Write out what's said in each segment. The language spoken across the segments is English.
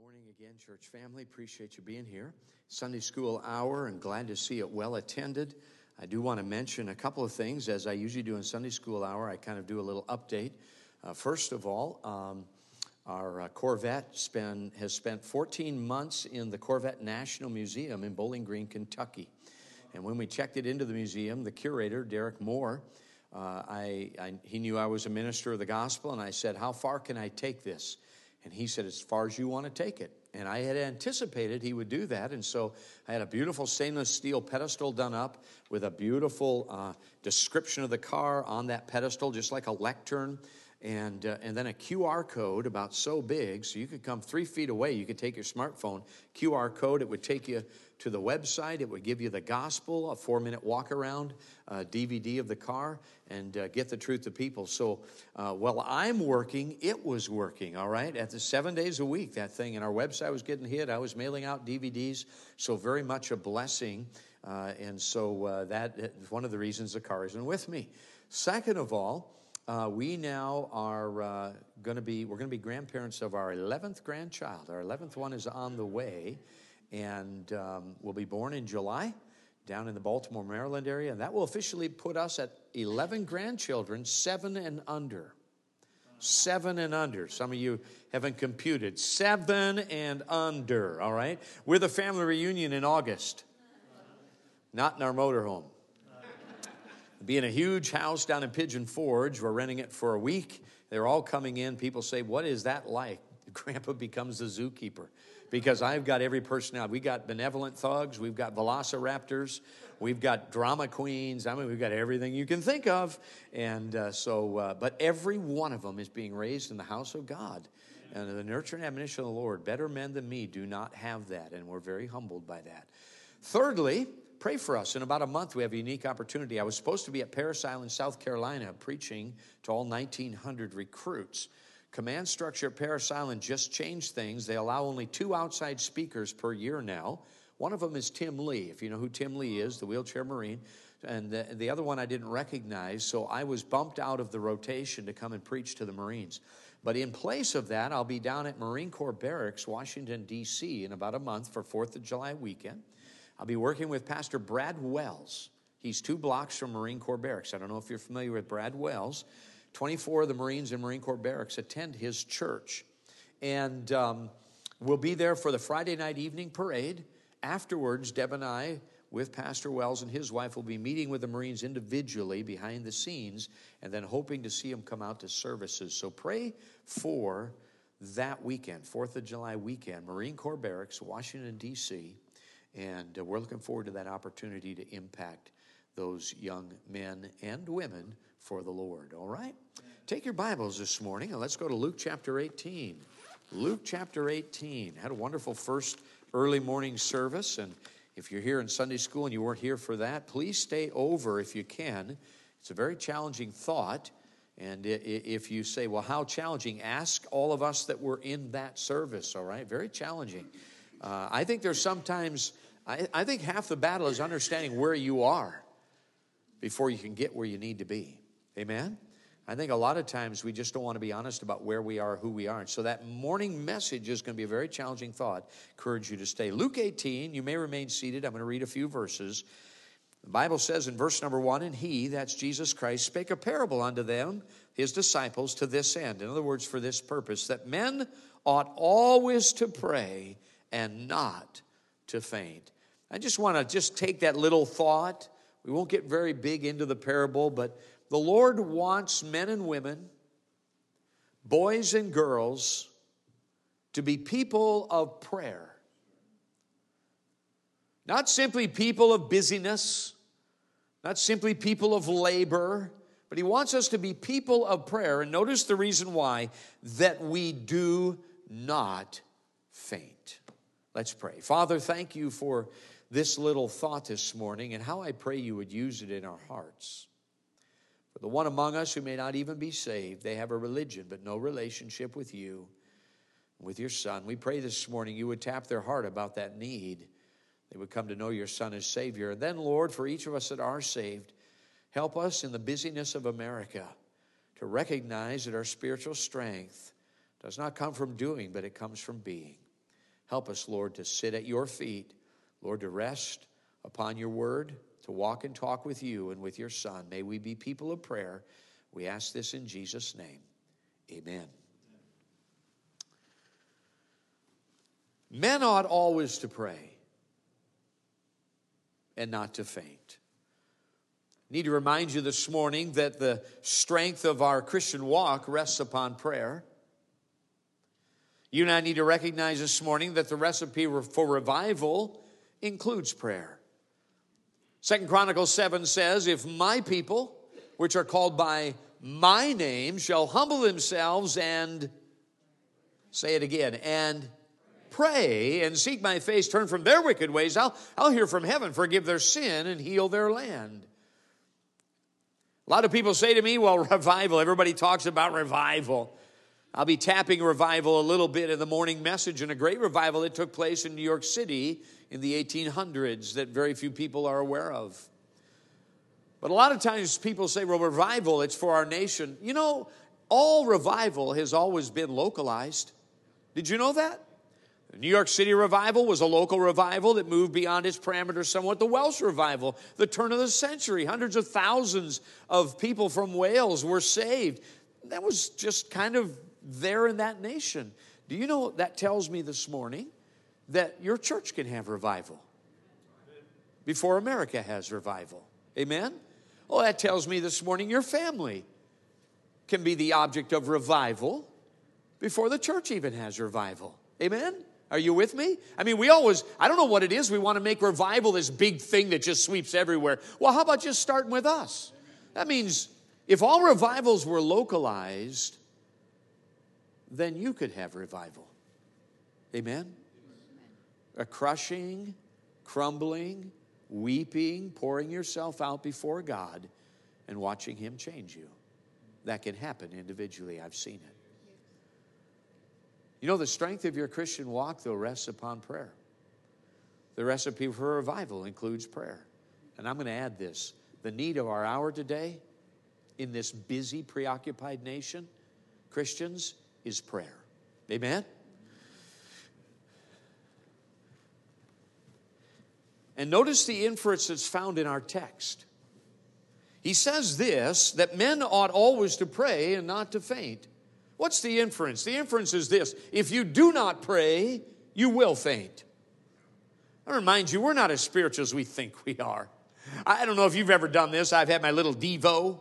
morning again, church family. Appreciate you being here. Sunday school hour, and glad to see it well attended. I do want to mention a couple of things. As I usually do in Sunday school hour, I kind of do a little update. Uh, first of all, um, our uh, Corvette spend, has spent 14 months in the Corvette National Museum in Bowling Green, Kentucky. And when we checked it into the museum, the curator, Derek Moore, uh, I, I, he knew I was a minister of the gospel, and I said, How far can I take this? And he said, As far as you want to take it. And I had anticipated he would do that. And so I had a beautiful stainless steel pedestal done up with a beautiful uh, description of the car on that pedestal, just like a lectern. And, uh, and then a QR code about so big, so you could come three feet away. You could take your smartphone, QR code, it would take you to the website. It would give you the gospel, a four minute walk around, uh, DVD of the car, and uh, get the truth to people. So uh, while I'm working, it was working, all right? At the seven days a week, that thing, and our website was getting hit. I was mailing out DVDs, so very much a blessing. Uh, and so uh, that is one of the reasons the car isn't with me. Second of all, uh, we now are uh, going to be we're going to be grandparents of our 11th grandchild our 11th one is on the way and um, will be born in july down in the baltimore maryland area and that will officially put us at 11 grandchildren seven and under seven and under some of you haven't computed seven and under all right we're the family reunion in august not in our motorhome being a huge house down in Pigeon Forge. We're renting it for a week. They're all coming in. People say, What is that like? Grandpa becomes the zookeeper because I've got every personality. We got benevolent thugs, we've got velociraptors, we've got drama queens. I mean, we've got everything you can think of. And uh, so, uh, but every one of them is being raised in the house of God. And the nurture and admonition of the Lord, better men than me do not have that. And we're very humbled by that. Thirdly, pray for us. In about a month, we have a unique opportunity. I was supposed to be at Parris Island, South Carolina, preaching to all 1,900 recruits. Command structure at Parris Island just changed things. They allow only two outside speakers per year now. One of them is Tim Lee, if you know who Tim Lee is, the wheelchair Marine. And the, the other one I didn't recognize, so I was bumped out of the rotation to come and preach to the Marines. But in place of that, I'll be down at Marine Corps Barracks, Washington, D.C., in about a month for 4th of July weekend. I'll be working with Pastor Brad Wells. He's two blocks from Marine Corps Barracks. I don't know if you're familiar with Brad Wells. 24 of the Marines in Marine Corps Barracks attend his church. And um, we'll be there for the Friday night evening parade. Afterwards, Deb and I, with Pastor Wells and his wife, will be meeting with the Marines individually behind the scenes and then hoping to see them come out to services. So pray for that weekend, 4th of July weekend, Marine Corps Barracks, Washington, D.C. And uh, we're looking forward to that opportunity to impact those young men and women for the Lord. All right? Take your Bibles this morning and let's go to Luke chapter 18. Luke chapter 18. Had a wonderful first early morning service. And if you're here in Sunday school and you weren't here for that, please stay over if you can. It's a very challenging thought. And if you say, well, how challenging? Ask all of us that were in that service, all right? Very challenging. Uh, I think there's sometimes, I, I think half the battle is understanding where you are before you can get where you need to be. Amen? I think a lot of times we just don't want to be honest about where we are, who we are. And so that morning message is going to be a very challenging thought. Encourage you to stay. Luke 18, you may remain seated. I'm going to read a few verses. The Bible says in verse number one, and he, that's Jesus Christ, spake a parable unto them, his disciples, to this end. In other words, for this purpose, that men ought always to pray and not to faint. I just want to just take that little thought. We won't get very big into the parable, but the Lord wants men and women, boys and girls, to be people of prayer. Not simply people of busyness, not simply people of labor, but He wants us to be people of prayer. And notice the reason why that we do not faint. Let's pray. Father, thank you for this little thought this morning and how I pray you would use it in our hearts. For the one among us who may not even be saved, they have a religion but no relationship with you, with your Son. We pray this morning you would tap their heart about that need. They would come to know your Son as Savior. And then, Lord, for each of us that are saved, help us in the busyness of America to recognize that our spiritual strength does not come from doing, but it comes from being. Help us, Lord, to sit at your feet, Lord, to rest upon your word, to walk and talk with you and with your Son. May we be people of prayer. We ask this in Jesus' name. Amen. Men ought always to pray and not to faint. I need to remind you this morning that the strength of our Christian walk rests upon prayer. You and I need to recognize this morning that the recipe for revival includes prayer. Second Chronicles 7 says, If my people, which are called by my name, shall humble themselves and say it again, and pray and seek my face, turn from their wicked ways, I'll, I'll hear from heaven, forgive their sin, and heal their land. A lot of people say to me, well, revival, everybody talks about revival. I'll be tapping revival a little bit in the morning message and a great revival that took place in New York City in the 1800s that very few people are aware of. But a lot of times people say, well, revival, it's for our nation. You know, all revival has always been localized. Did you know that? The New York City revival was a local revival that moved beyond its parameters somewhat. The Welsh revival, the turn of the century, hundreds of thousands of people from Wales were saved. That was just kind of there in that nation. Do you know that tells me this morning that your church can have revival before America has revival? Amen? Oh, that tells me this morning your family can be the object of revival before the church even has revival. Amen? Are you with me? I mean, we always, I don't know what it is, we want to make revival this big thing that just sweeps everywhere. Well, how about just starting with us? That means if all revivals were localized, then you could have revival. Amen? A crushing, crumbling, weeping, pouring yourself out before God and watching Him change you. That can happen individually. I've seen it. You know, the strength of your Christian walk, though, rests upon prayer. The recipe for revival includes prayer. And I'm going to add this the need of our hour today in this busy, preoccupied nation, Christians, is prayer. Amen? And notice the inference that's found in our text. He says this that men ought always to pray and not to faint. What's the inference? The inference is this if you do not pray, you will faint. I remind you, we're not as spiritual as we think we are. I don't know if you've ever done this. I've had my little Devo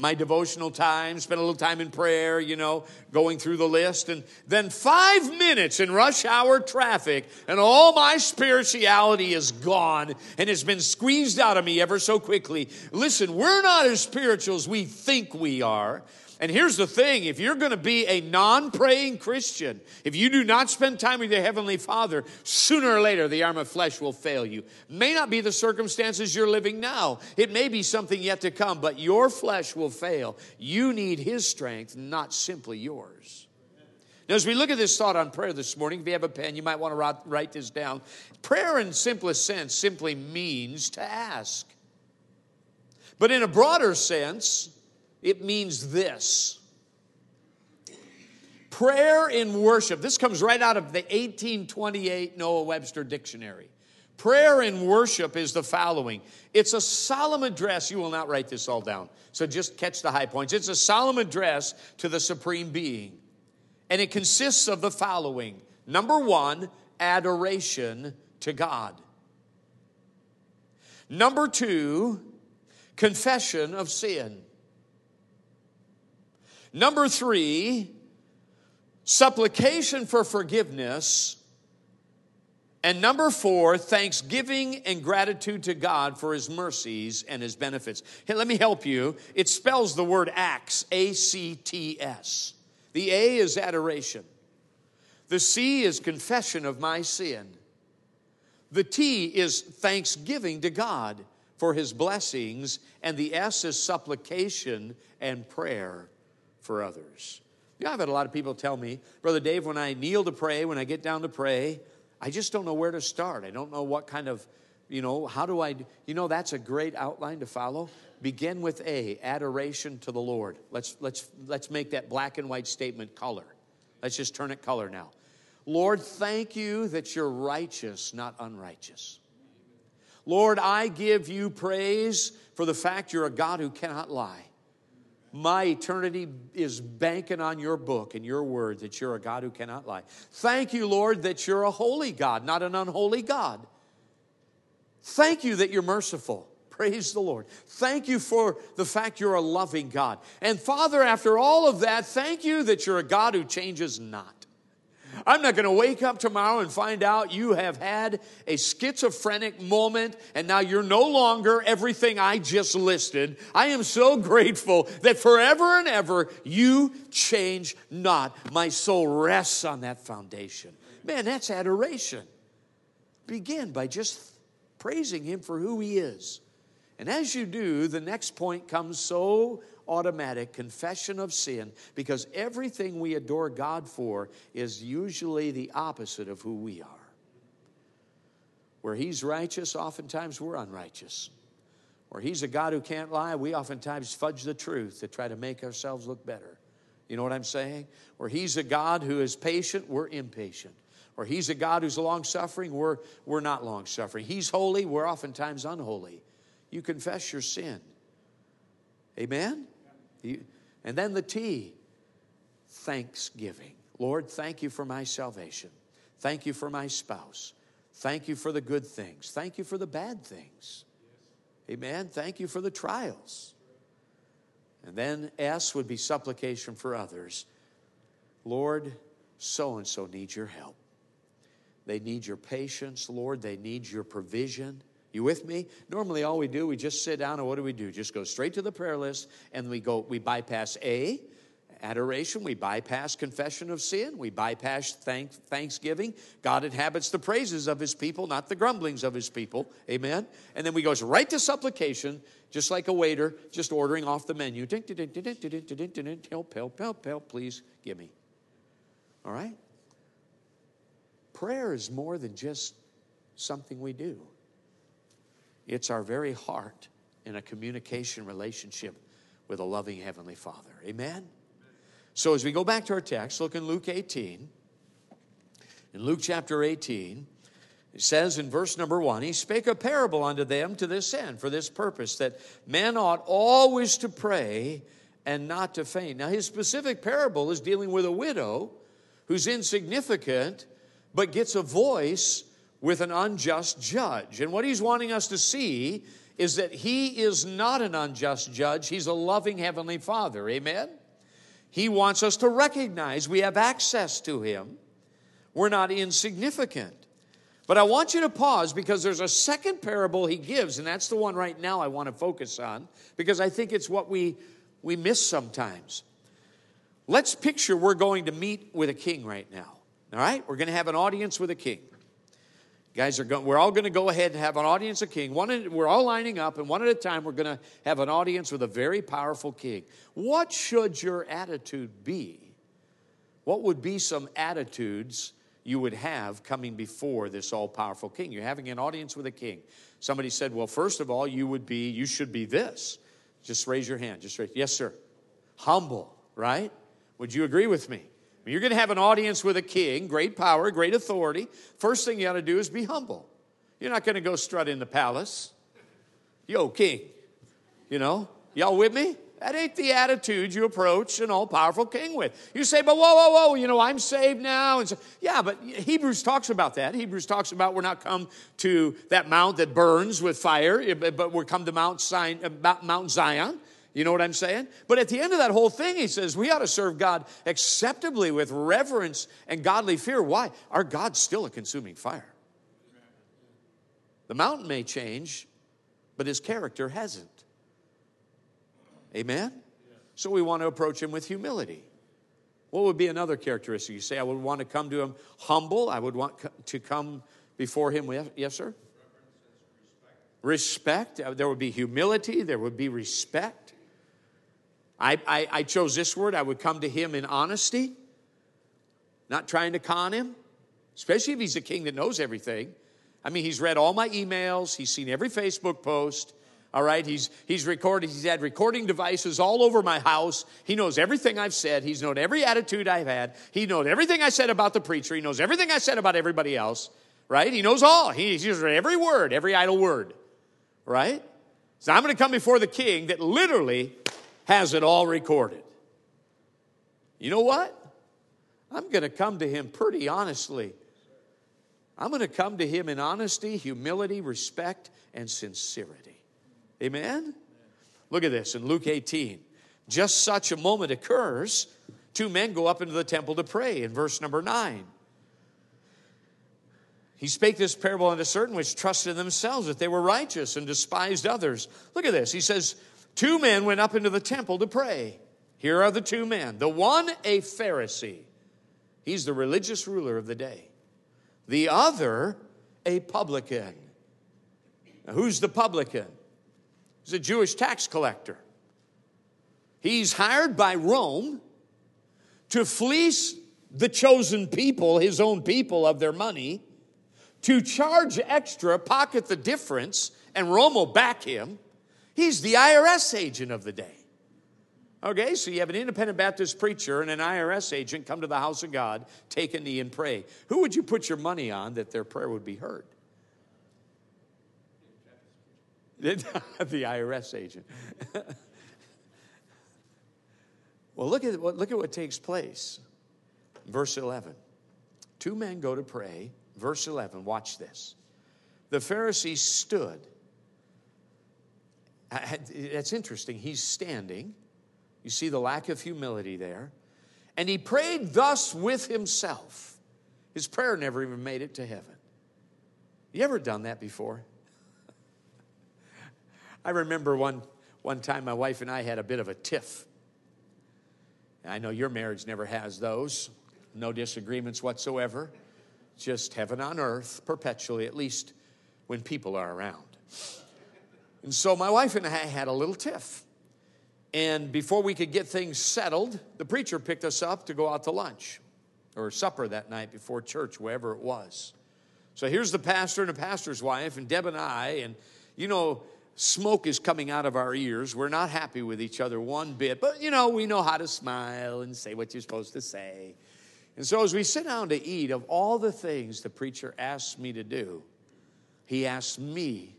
my devotional time, spend a little time in prayer, you know, going through the list, and then five minutes in rush hour traffic, and all my spirituality is gone and it's been squeezed out of me ever so quickly. Listen, we're not as spiritual as we think we are. And here's the thing if you're going to be a non praying Christian, if you do not spend time with your Heavenly Father, sooner or later the arm of flesh will fail you. May not be the circumstances you're living now, it may be something yet to come, but your flesh will fail. You need His strength, not simply yours. Now, as we look at this thought on prayer this morning, if you have a pen, you might want to write this down. Prayer, in simplest sense, simply means to ask. But in a broader sense, it means this prayer in worship. This comes right out of the 1828 Noah Webster Dictionary. Prayer in worship is the following it's a solemn address. You will not write this all down, so just catch the high points. It's a solemn address to the Supreme Being, and it consists of the following number one, adoration to God. Number two, confession of sin. Number three, supplication for forgiveness. And number four, thanksgiving and gratitude to God for his mercies and his benefits. Hey, let me help you. It spells the word acts, A C T S. The A is adoration, the C is confession of my sin, the T is thanksgiving to God for his blessings, and the S is supplication and prayer for others. You know, I've had a lot of people tell me, Brother Dave, when I kneel to pray, when I get down to pray, I just don't know where to start. I don't know what kind of, you know, how do I, you know, that's a great outline to follow. Begin with A, adoration to the Lord. Let's, let's, let's make that black and white statement color. Let's just turn it color now. Lord, thank you that you're righteous, not unrighteous. Lord, I give you praise for the fact you're a God who cannot lie. My eternity is banking on your book and your word that you're a God who cannot lie. Thank you, Lord, that you're a holy God, not an unholy God. Thank you that you're merciful. Praise the Lord. Thank you for the fact you're a loving God. And Father, after all of that, thank you that you're a God who changes not. I'm not going to wake up tomorrow and find out you have had a schizophrenic moment and now you're no longer everything I just listed. I am so grateful that forever and ever you change not. My soul rests on that foundation. Man, that's adoration. Begin by just praising Him for who He is. And as you do, the next point comes so automatic confession of sin because everything we adore God for is usually the opposite of who we are. Where He's righteous, oftentimes we're unrighteous. Where He's a God who can't lie, we oftentimes fudge the truth to try to make ourselves look better. You know what I'm saying? Where He's a God who is patient, we're impatient. Or He's a God who's long suffering, we're, we're not long suffering. He's holy, we're oftentimes unholy. You confess your sin. Amen? And then the T, thanksgiving. Lord, thank you for my salvation. Thank you for my spouse. Thank you for the good things. Thank you for the bad things. Amen. Thank you for the trials. And then S would be supplication for others. Lord, so and so needs your help. They need your patience, Lord. They need your provision. You with me? Normally, all we do, we just sit down and what do we do? Just go straight to the prayer list and we go, we bypass A, adoration, we bypass confession of sin, we bypass thank, thanksgiving. God inhabits the praises of his people, not the grumblings of his people. Amen. And then we goes right to supplication, just like a waiter, just ordering off the menu. Help, help, help, help, please give me. All right? Prayer is more than just something we do. It's our very heart in a communication relationship with a loving Heavenly Father. Amen? So as we go back to our text, look in Luke 18. In Luke chapter 18, it says in verse number one, He spake a parable unto them to this end, for this purpose, that men ought always to pray and not to faint. Now, his specific parable is dealing with a widow who's insignificant, but gets a voice with an unjust judge. And what he's wanting us to see is that he is not an unjust judge, he's a loving heavenly father. Amen? He wants us to recognize we have access to him. We're not insignificant. But I want you to pause because there's a second parable he gives, and that's the one right now I want to focus on because I think it's what we, we miss sometimes. Let's picture we're going to meet with a king right now. All right? We're going to have an audience with a king. Guys are going, we're all going to go ahead and have an audience of king. One, we're all lining up, and one at a time, we're going to have an audience with a very powerful king. What should your attitude be? What would be some attitudes you would have coming before this all powerful king? You're having an audience with a king. Somebody said, Well, first of all, you would be, you should be this. Just raise your hand. Just raise, yes, sir. Humble, right? Would you agree with me? You're going to have an audience with a king, great power, great authority. First thing you got to do is be humble. You're not going to go strut in the palace. Yo, king. You know, y'all with me? That ain't the attitude you approach an all powerful king with. You say, but whoa, whoa, whoa, you know, I'm saved now. And so, yeah, but Hebrews talks about that. Hebrews talks about we're not come to that mount that burns with fire, but we're come to Mount, uh, Mount Zion you know what I'm saying? But at the end of that whole thing, he says we ought to serve God acceptably with reverence and godly fear. Why? Our God's still a consuming fire. The mountain may change, but his character hasn't. Amen? So we want to approach him with humility. What would be another characteristic? You say, I would want to come to him humble. I would want to come before him with, yes, sir? Respect. respect. There would be humility. There would be respect. I, I, I chose this word. I would come to him in honesty, not trying to con him, especially if he's a king that knows everything. I mean, he's read all my emails, he's seen every Facebook post. All right, he's he's recorded. He's had recording devices all over my house. He knows everything I've said. He's known every attitude I've had. He knows everything I said about the preacher. He knows everything I said about everybody else. Right? He knows all. He's heard every word, every idle word. Right? So I'm going to come before the king that literally has it all recorded. You know what? I'm going to come to him pretty honestly. I'm going to come to him in honesty, humility, respect, and sincerity. Amen? Look at this in Luke 18. Just such a moment occurs. Two men go up into the temple to pray in verse number 9. He spake this parable unto certain which trusted in themselves that they were righteous and despised others. Look at this. He says, Two men went up into the temple to pray. Here are the two men. The one, a Pharisee. He's the religious ruler of the day. The other, a publican. Now, who's the publican? He's a Jewish tax collector. He's hired by Rome to fleece the chosen people, his own people, of their money, to charge extra, pocket the difference, and Rome will back him. He's the IRS agent of the day. Okay, so you have an independent Baptist preacher and an IRS agent come to the house of God, take a knee and pray. Who would you put your money on that their prayer would be heard? the IRS agent. well, look at, what, look at what takes place. Verse 11. Two men go to pray. Verse 11, watch this. The Pharisee stood. That's interesting. He's standing. You see the lack of humility there. And he prayed thus with himself. His prayer never even made it to heaven. You ever done that before? I remember one, one time my wife and I had a bit of a tiff. I know your marriage never has those, no disagreements whatsoever, just heaven on earth perpetually, at least when people are around. And so my wife and I had a little tiff. And before we could get things settled, the preacher picked us up to go out to lunch or supper that night before church, wherever it was. So here's the pastor and the pastor's wife, and Deb and I, and you know, smoke is coming out of our ears. We're not happy with each other one bit, but you know, we know how to smile and say what you're supposed to say. And so as we sit down to eat, of all the things the preacher asked me to do, he asked me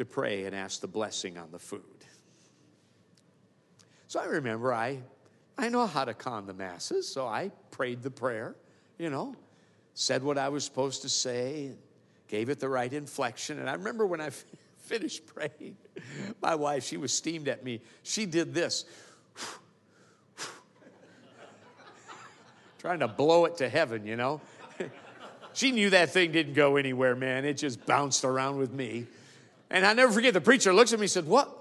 to pray and ask the blessing on the food. So I remember I, I know how to con the masses, so I prayed the prayer, you know, said what I was supposed to say, gave it the right inflection. And I remember when I finished praying, my wife, she was steamed at me. She did this. Trying to blow it to heaven, you know. she knew that thing didn't go anywhere, man. It just bounced around with me. And I never forget, the preacher looks at me and said, What?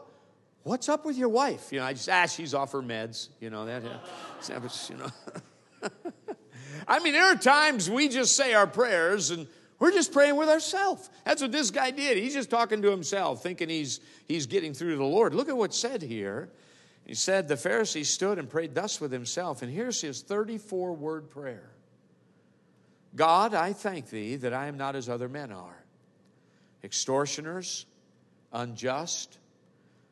What's up with your wife? You know, I just, ah, she's off her meds. You know, that, you know. I mean, there are times we just say our prayers and we're just praying with ourselves. That's what this guy did. He's just talking to himself, thinking he's, he's getting through to the Lord. Look at what's said here. He said, The Pharisee stood and prayed thus with himself. And here's his 34 word prayer God, I thank thee that I am not as other men are, extortioners, unjust,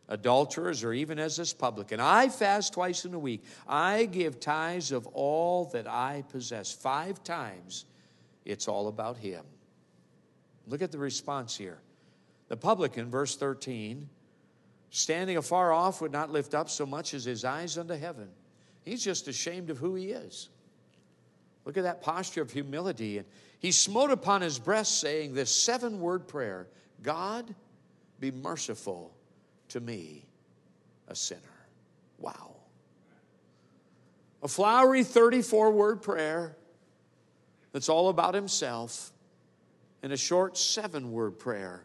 adulterers, or even as this publican. I fast twice in a week. I give tithes of all that I possess. Five times, it's all about him. Look at the response here. The publican, verse 13, standing afar off, would not lift up so much as his eyes unto heaven. He's just ashamed of who he is. Look at that posture of humility. And he smote upon his breast, saying this seven word prayer God, be merciful to me, a sinner. Wow. A flowery 34 word prayer that's all about himself, and a short seven word prayer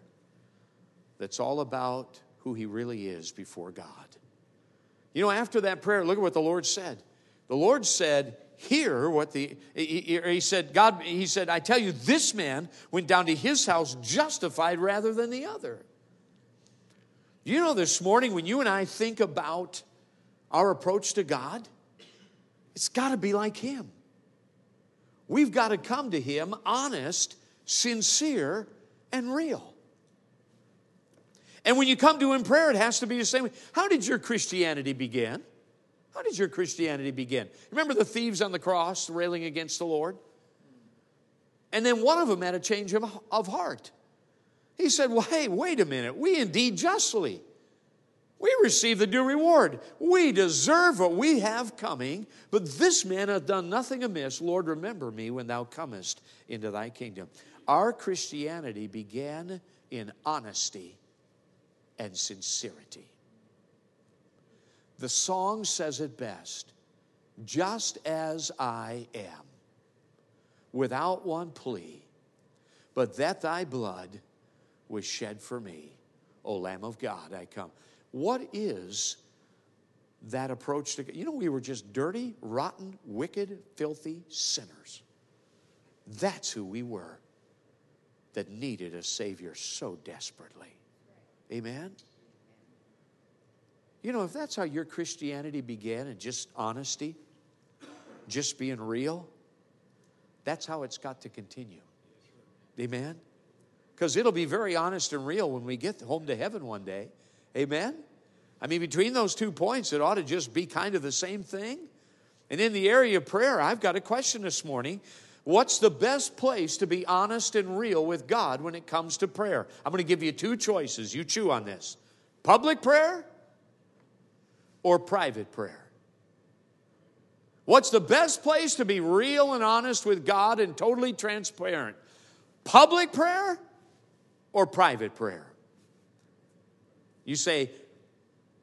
that's all about who he really is before God. You know, after that prayer, look at what the Lord said. The Lord said, Hear what the, he, he said, God, he said, I tell you, this man went down to his house justified rather than the other. You know, this morning when you and I think about our approach to God, it's got to be like Him. We've got to come to Him honest, sincere, and real. And when you come to Him in prayer, it has to be the same way. How did your Christianity begin? How did your Christianity begin? Remember the thieves on the cross railing against the Lord? And then one of them had a change of, of heart. He said, Well, hey, wait a minute. We indeed justly. We receive the due reward. We deserve what we have coming, but this man hath done nothing amiss. Lord, remember me when thou comest into thy kingdom. Our Christianity began in honesty and sincerity. The song says it best just as I am, without one plea, but that thy blood was shed for me. O Lamb of God, I come. What is that approach to you know we were just dirty rotten wicked filthy sinners. That's who we were that needed a savior so desperately. Amen? You know if that's how your christianity began and just honesty just being real that's how it's got to continue. Amen because it'll be very honest and real when we get home to heaven one day Amen? I mean, between those two points, it ought to just be kind of the same thing. And in the area of prayer, I've got a question this morning. What's the best place to be honest and real with God when it comes to prayer? I'm going to give you two choices. You chew on this public prayer or private prayer. What's the best place to be real and honest with God and totally transparent? Public prayer or private prayer? You say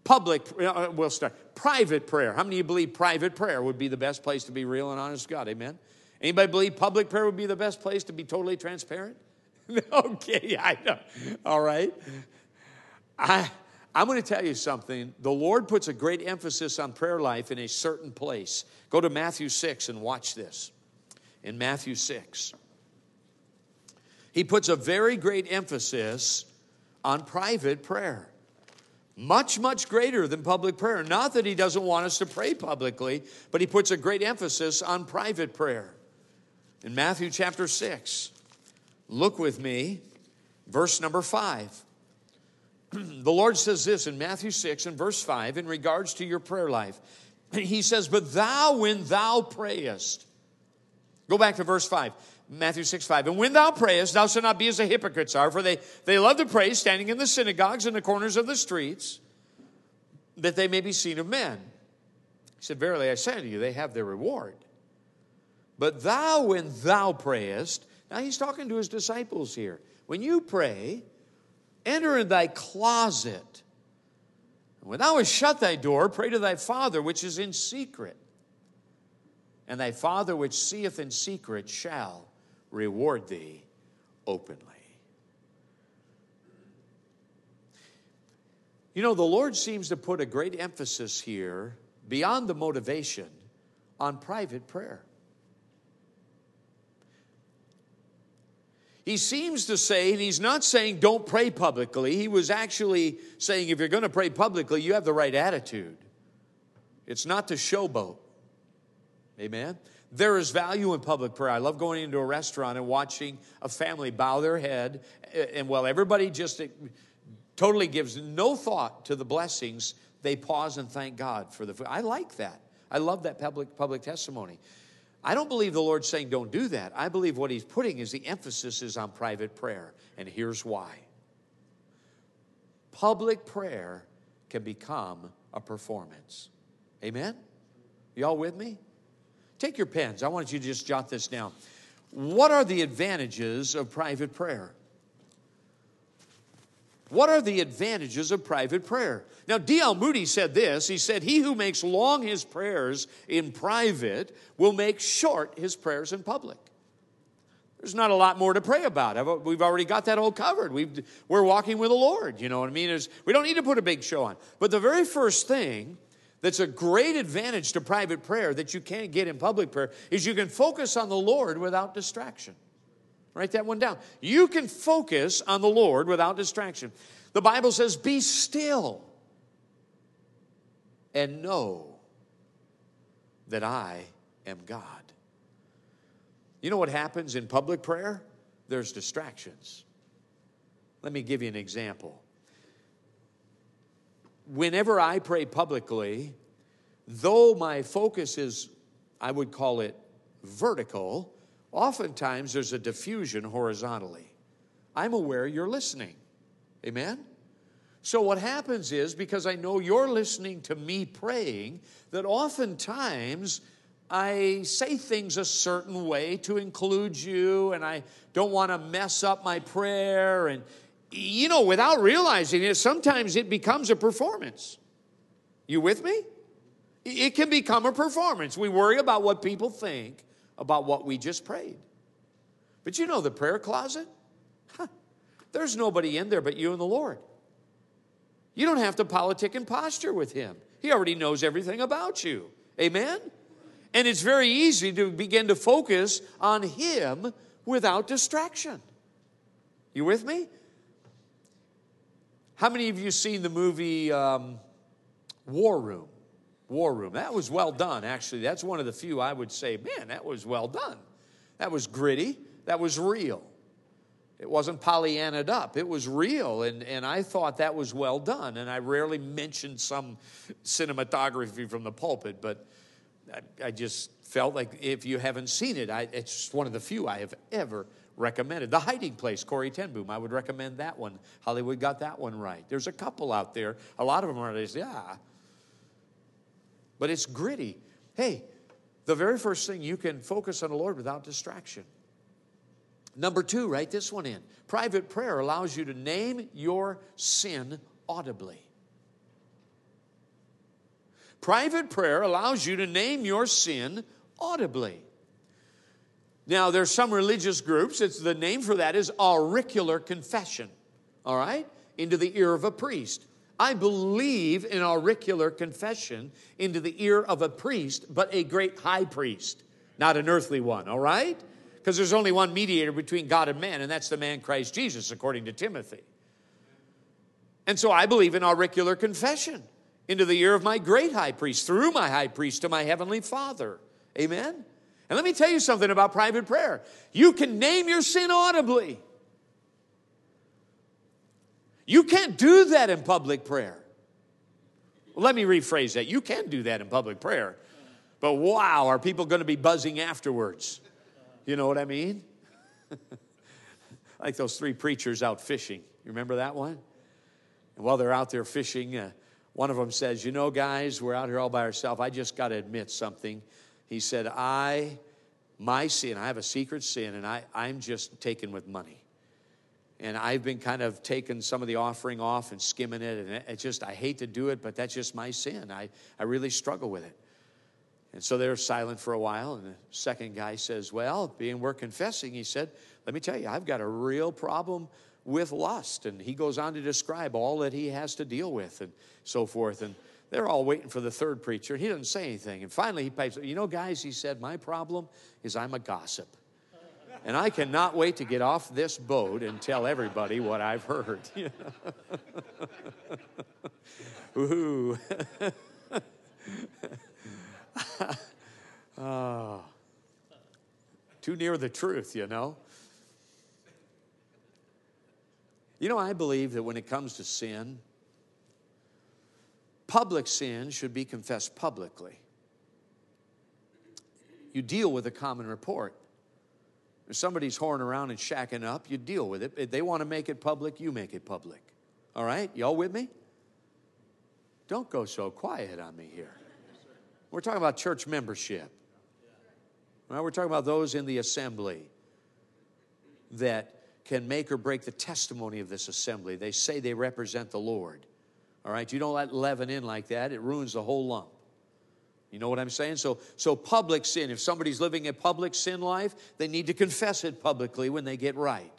public, uh, we'll start. Private prayer. How many of you believe private prayer would be the best place to be real and honest God? Amen. Anybody believe public prayer would be the best place to be totally transparent? okay, I know. All right. I, I'm going to tell you something. The Lord puts a great emphasis on prayer life in a certain place. Go to Matthew 6 and watch this. In Matthew 6, he puts a very great emphasis on private prayer much, much greater than public prayer. Not that he doesn't want us to pray publicly, but he puts a great emphasis on private prayer. In Matthew chapter 6, look with me, verse number 5. the Lord says this in Matthew 6 and verse 5 in regards to your prayer life. He says, But thou, when thou prayest, go back to verse 5. Matthew 6, 5. And when thou prayest, thou shalt not be as the hypocrites are, for they, they love to pray standing in the synagogues and the corners of the streets, that they may be seen of men. He said, Verily I say unto you, they have their reward. But thou, when thou prayest, now he's talking to his disciples here. When you pray, enter in thy closet. And when thou hast shut thy door, pray to thy Father which is in secret. And thy Father which seeth in secret shall reward thee openly. You know, the Lord seems to put a great emphasis here, beyond the motivation, on private prayer. He seems to say, and he's not saying don't pray publicly. He was actually saying if you're going to pray publicly, you have the right attitude. It's not to showboat. Amen? There is value in public prayer. I love going into a restaurant and watching a family bow their head, and while everybody just eh, totally gives no thought to the blessings, they pause and thank God for the food. I like that. I love that public public testimony. I don't believe the Lord's saying don't do that. I believe what He's putting is the emphasis is on private prayer, and here's why. Public prayer can become a performance. Amen? Y'all with me? Take your pens. I want you to just jot this down. What are the advantages of private prayer? What are the advantages of private prayer? Now, D.L. Moody said this. He said, He who makes long his prayers in private will make short his prayers in public. There's not a lot more to pray about. We've already got that all covered. we are walking with the Lord. You know what I mean? It's, we don't need to put a big show on. But the very first thing that's a great advantage to private prayer that you can't get in public prayer is you can focus on the Lord without distraction. Write that one down. You can focus on the Lord without distraction. The Bible says, Be still and know that I am God. You know what happens in public prayer? There's distractions. Let me give you an example. Whenever I pray publicly, though my focus is, I would call it vertical, oftentimes there's a diffusion horizontally. I'm aware you're listening. Amen? So, what happens is because I know you're listening to me praying, that oftentimes I say things a certain way to include you, and I don't want to mess up my prayer. And, you know, without realizing it, sometimes it becomes a performance. You with me? It can become a performance. We worry about what people think about what we just prayed. But you know, the prayer closet, huh, there's nobody in there but you and the Lord. You don't have to politic and posture with Him, He already knows everything about you. Amen? And it's very easy to begin to focus on Him without distraction. You with me? How many of you seen the movie um, War Room? War Room. That was well done, actually. That's one of the few I would say, man, that was well done. That was gritty. That was real. It wasn't Pollyannaed up. It was real, and, and I thought that was well done. And I rarely mentioned some cinematography from the pulpit, but I, I just felt like if you haven't seen it, I, it's just one of the few I have ever recommended. The Hiding Place, Corrie ten Boom, I would recommend that one. Hollywood got that one right. There's a couple out there. A lot of them are just, yeah. But it's gritty. Hey, the very first thing you can focus on the Lord without distraction. Number two, write this one in. Private prayer allows you to name your sin audibly. Private prayer allows you to name your sin audibly. Now, there's some religious groups, it's the name for that is auricular confession, all right? Into the ear of a priest. I believe in auricular confession into the ear of a priest, but a great high priest, not an earthly one, all right? Because there's only one mediator between God and man, and that's the man Christ Jesus, according to Timothy. And so I believe in auricular confession into the ear of my great high priest, through my high priest to my heavenly Father. Amen? And let me tell you something about private prayer. You can name your sin audibly. You can't do that in public prayer. Well, let me rephrase that. You can do that in public prayer. But wow, are people going to be buzzing afterwards? You know what I mean? like those three preachers out fishing. You remember that one? And while they're out there fishing, uh, one of them says, You know, guys, we're out here all by ourselves. I just got to admit something. He said, I, my sin, I have a secret sin, and I, I'm just taken with money. And I've been kind of taking some of the offering off and skimming it, and it just, I hate to do it, but that's just my sin. I, I really struggle with it. And so they're silent for a while, and the second guy says, Well, being we're confessing, he said, Let me tell you, I've got a real problem with lust. And he goes on to describe all that he has to deal with and so forth. And they're all waiting for the third preacher. He doesn't say anything. And finally, he pipes, You know, guys, he said, My problem is I'm a gossip. And I cannot wait to get off this boat and tell everybody what I've heard. Ooh. oh. Ah. Too near the truth, you know. You know, I believe that when it comes to sin, public sin should be confessed publicly. You deal with a common report. If somebody's whoring around and shacking up, you deal with it. If they want to make it public, you make it public. All right? Y'all with me? Don't go so quiet on me here. We're talking about church membership. Right? We're talking about those in the assembly that can make or break the testimony of this assembly. They say they represent the Lord. All right, you don't let leaven in like that, it ruins the whole lump. You know what I'm saying? So, so public sin, if somebody's living a public sin life, they need to confess it publicly when they get right.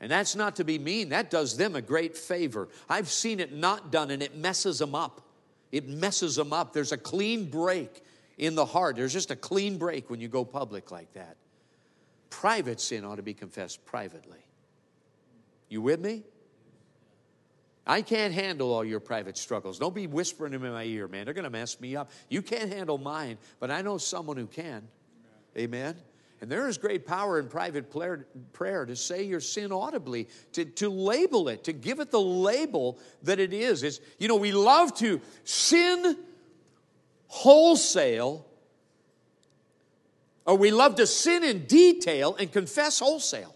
And that's not to be mean, that does them a great favor. I've seen it not done and it messes them up. It messes them up. There's a clean break in the heart. There's just a clean break when you go public like that. Private sin ought to be confessed privately. You with me? I can't handle all your private struggles. Don't be whispering them in my ear, man. They're going to mess me up. You can't handle mine, but I know someone who can. Amen. And there is great power in private prayer to say your sin audibly, to, to label it, to give it the label that it is. It's, you know, we love to sin wholesale, or we love to sin in detail and confess wholesale.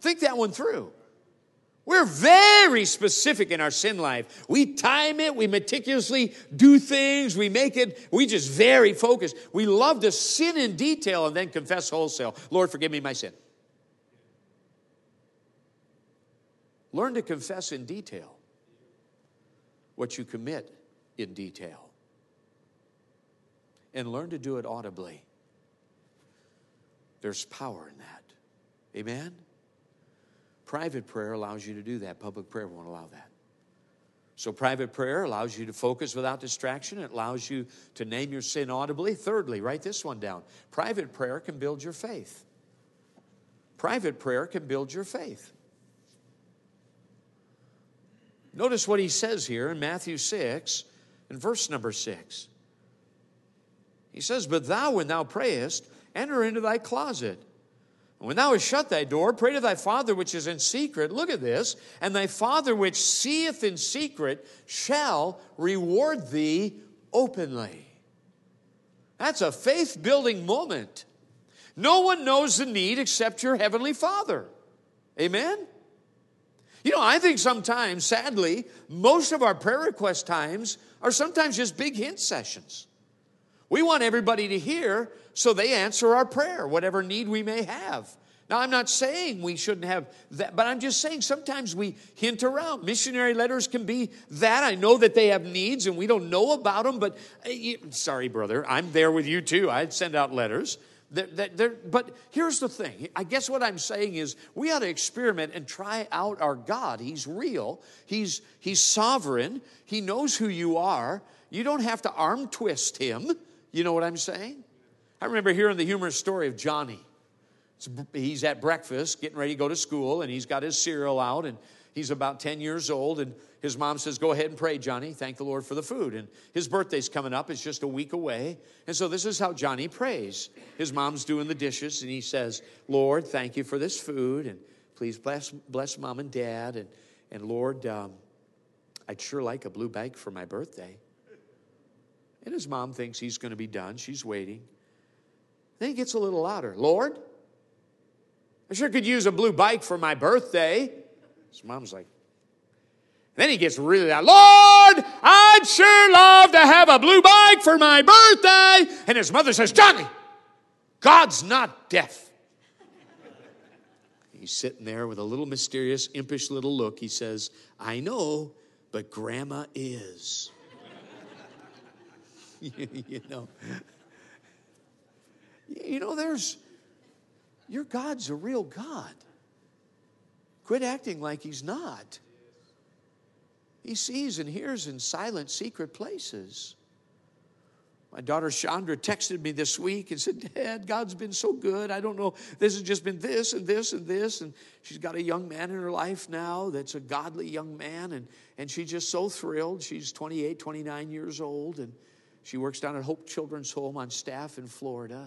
Think that one through. We're very specific in our sin life. We time it, we meticulously do things, we make it, we just very focused. We love to sin in detail and then confess wholesale. Lord, forgive me my sin. Learn to confess in detail what you commit in detail. And learn to do it audibly. There's power in that. Amen? Private prayer allows you to do that. Public prayer won't allow that. So, private prayer allows you to focus without distraction. It allows you to name your sin audibly. Thirdly, write this one down private prayer can build your faith. Private prayer can build your faith. Notice what he says here in Matthew 6 in verse number 6. He says, But thou, when thou prayest, enter into thy closet when thou hast shut thy door, pray to thy Father which is in secret. Look at this. And thy Father which seeth in secret shall reward thee openly. That's a faith building moment. No one knows the need except your heavenly Father. Amen? You know, I think sometimes, sadly, most of our prayer request times are sometimes just big hint sessions. We want everybody to hear so they answer our prayer, whatever need we may have. Now, I'm not saying we shouldn't have that, but I'm just saying sometimes we hint around. Missionary letters can be that. I know that they have needs and we don't know about them, but uh, sorry, brother, I'm there with you too. I'd send out letters. That, that, but here's the thing. I guess what I'm saying is we ought to experiment and try out our God. He's real, He's, he's sovereign, He knows who you are. You don't have to arm twist Him. You know what I'm saying? I remember hearing the humorous story of Johnny. He's at breakfast, getting ready to go to school, and he's got his cereal out, and he's about 10 years old, and his mom says, Go ahead and pray, Johnny. Thank the Lord for the food. And his birthday's coming up, it's just a week away. And so this is how Johnny prays. His mom's doing the dishes, and he says, Lord, thank you for this food, and please bless, bless mom and dad. And, and Lord, um, I'd sure like a blue bike for my birthday. And his mom thinks he's going to be done. She's waiting. Then he gets a little louder Lord, I sure could use a blue bike for my birthday. His mom's like, then he gets really loud. Lord, I'd sure love to have a blue bike for my birthday. And his mother says, Johnny, God's not deaf. He's sitting there with a little mysterious, impish little look. He says, I know, but grandma is. you know. You know, there's, your God's a real God. Quit acting like He's not. He sees and hears in silent, secret places. My daughter Chandra texted me this week and said, Dad, God's been so good. I don't know. This has just been this and this and this. And she's got a young man in her life now that's a godly young man. And, and she's just so thrilled. She's 28, 29 years old. And she works down at Hope Children's Home on staff in Florida.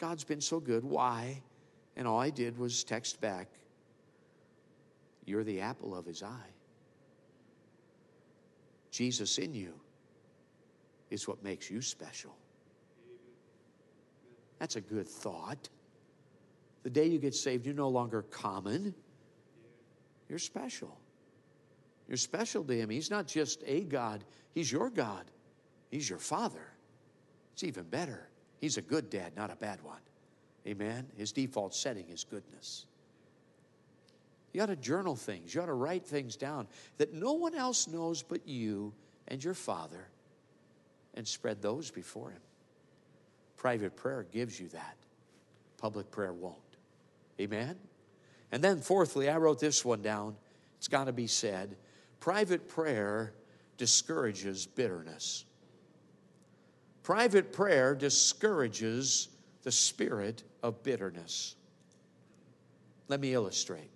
God's been so good. Why? And all I did was text back, You're the apple of his eye. Jesus in you is what makes you special. That's a good thought. The day you get saved, you're no longer common, you're special. You're special to Him. He's not just a God, He's your God. He's your father. It's even better. He's a good dad, not a bad one. Amen. His default setting is goodness. You ought to journal things. You ought to write things down that no one else knows but you and your father and spread those before him. Private prayer gives you that. Public prayer won't. Amen. And then fourthly, I wrote this one down. It's got to be said. Private prayer discourages bitterness. Private prayer discourages the spirit of bitterness. Let me illustrate.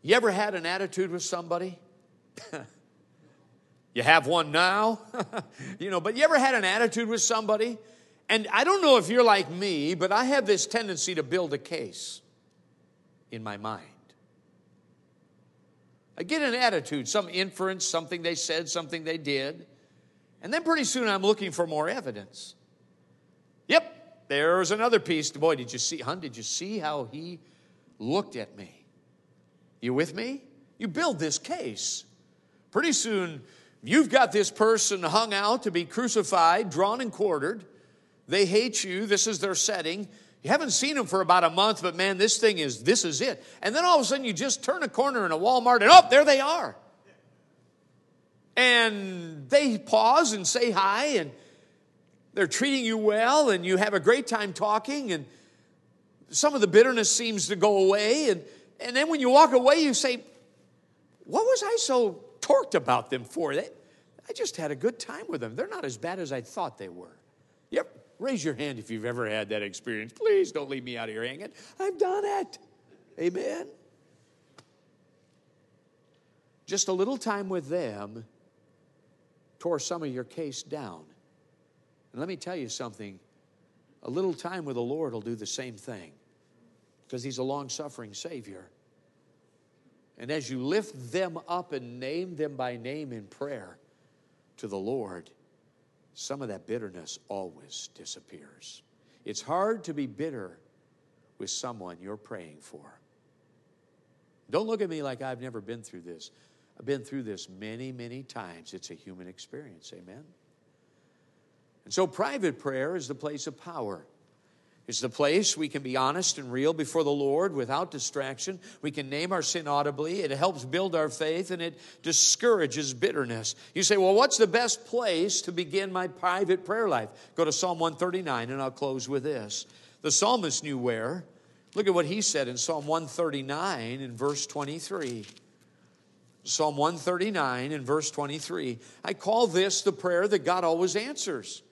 You ever had an attitude with somebody? You have one now, you know, but you ever had an attitude with somebody? And I don't know if you're like me, but I have this tendency to build a case in my mind. I get an attitude, some inference, something they said, something they did. And then pretty soon I'm looking for more evidence. Yep, there's another piece. Boy, did you see, hun, did you see how he looked at me? You with me? You build this case. Pretty soon, you've got this person hung out to be crucified, drawn and quartered. They hate you. This is their setting. You haven't seen them for about a month, but man, this thing is, this is it. And then all of a sudden, you just turn a corner in a Walmart and oh, there they are. And they pause and say hi, and they're treating you well, and you have a great time talking, and some of the bitterness seems to go away. And, and then when you walk away, you say, What was I so torqued about them for? They, I just had a good time with them. They're not as bad as I thought they were. Yep, raise your hand if you've ever had that experience. Please don't leave me out of here hanging. I've done it. Amen. Just a little time with them tore some of your case down. And let me tell you something a little time with the Lord will do the same thing because He's a long suffering Savior. And as you lift them up and name them by name in prayer to the Lord, some of that bitterness always disappears. It's hard to be bitter with someone you're praying for. Don't look at me like I've never been through this. I've been through this many, many times. It's a human experience. Amen. And so, private prayer is the place of power. It's the place we can be honest and real before the Lord without distraction. We can name our sin audibly. It helps build our faith and it discourages bitterness. You say, well, what's the best place to begin my private prayer life? Go to Psalm 139 and I'll close with this. The psalmist knew where. Look at what he said in Psalm 139 in verse 23. Psalm 139 in verse 23. I call this the prayer that God always answers.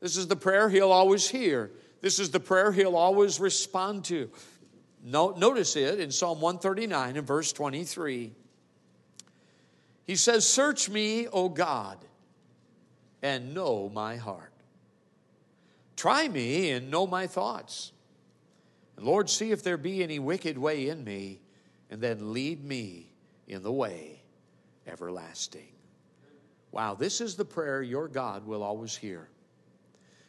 This is the prayer he'll always hear. This is the prayer he'll always respond to. notice it in Psalm 139 and verse 23. He says, Search me, O God, and know my heart. Try me and know my thoughts. And Lord, see if there be any wicked way in me, and then lead me in the way everlasting. Wow, this is the prayer your God will always hear.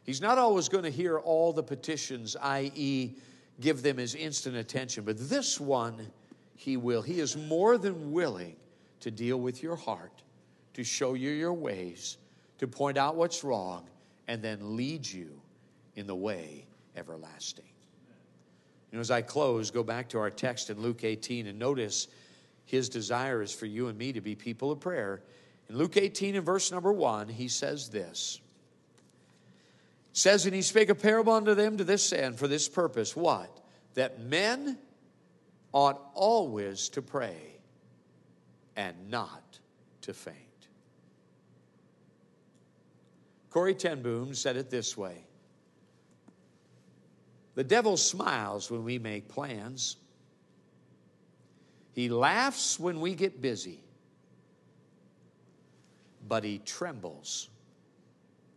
He's not always going to hear all the petitions, i.e., give them his instant attention, but this one he will. He is more than willing to deal with your heart, to show you your ways, to point out what's wrong, and then lead you in the way everlasting. Know, as I close, go back to our text in Luke 18 and notice his desire is for you and me to be people of prayer. In Luke 18 and verse number 1, he says this says, And he spake a parable unto them to this end, for this purpose. What? That men ought always to pray and not to faint. Corrie ten Boom said it this way The devil smiles when we make plans, he laughs when we get busy, but he trembles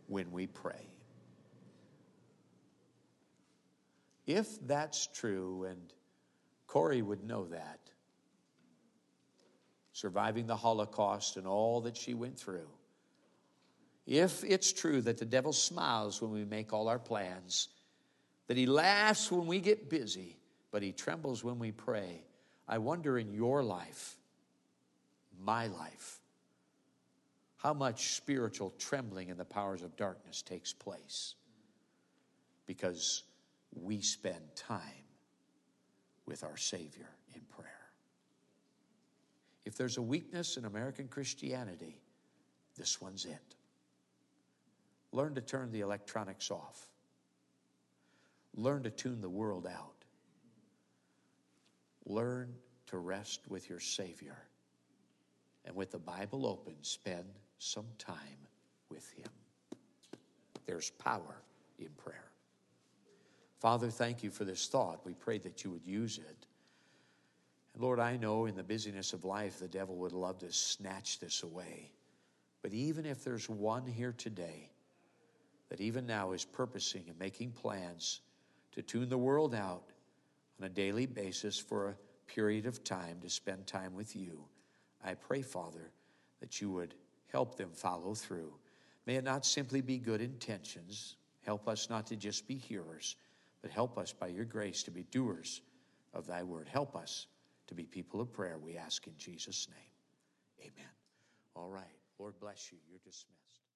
when we pray. If that's true, and Corrie would know that, surviving the Holocaust and all that she went through, if it's true that the devil smiles when we make all our plans, that he laughs when we get busy, but he trembles when we pray, I wonder in your life, my life, how much spiritual trembling in the powers of darkness takes place. Because we spend time with our Savior in prayer. If there's a weakness in American Christianity, this one's it. Learn to turn the electronics off. Learn to tune the world out. Learn to rest with your Savior. And with the Bible open, spend some time with Him. There's power in prayer. Father, thank you for this thought. We pray that you would use it. Lord, I know in the busyness of life, the devil would love to snatch this away. But even if there's one here today that even now is purposing and making plans to tune the world out on a daily basis for a period of time to spend time with you, I pray, Father, that you would help them follow through. May it not simply be good intentions. Help us not to just be hearers, but help us by your grace to be doers of thy word. Help us to be people of prayer, we ask in Jesus' name. Amen. All right. Lord bless you. You're dismissed.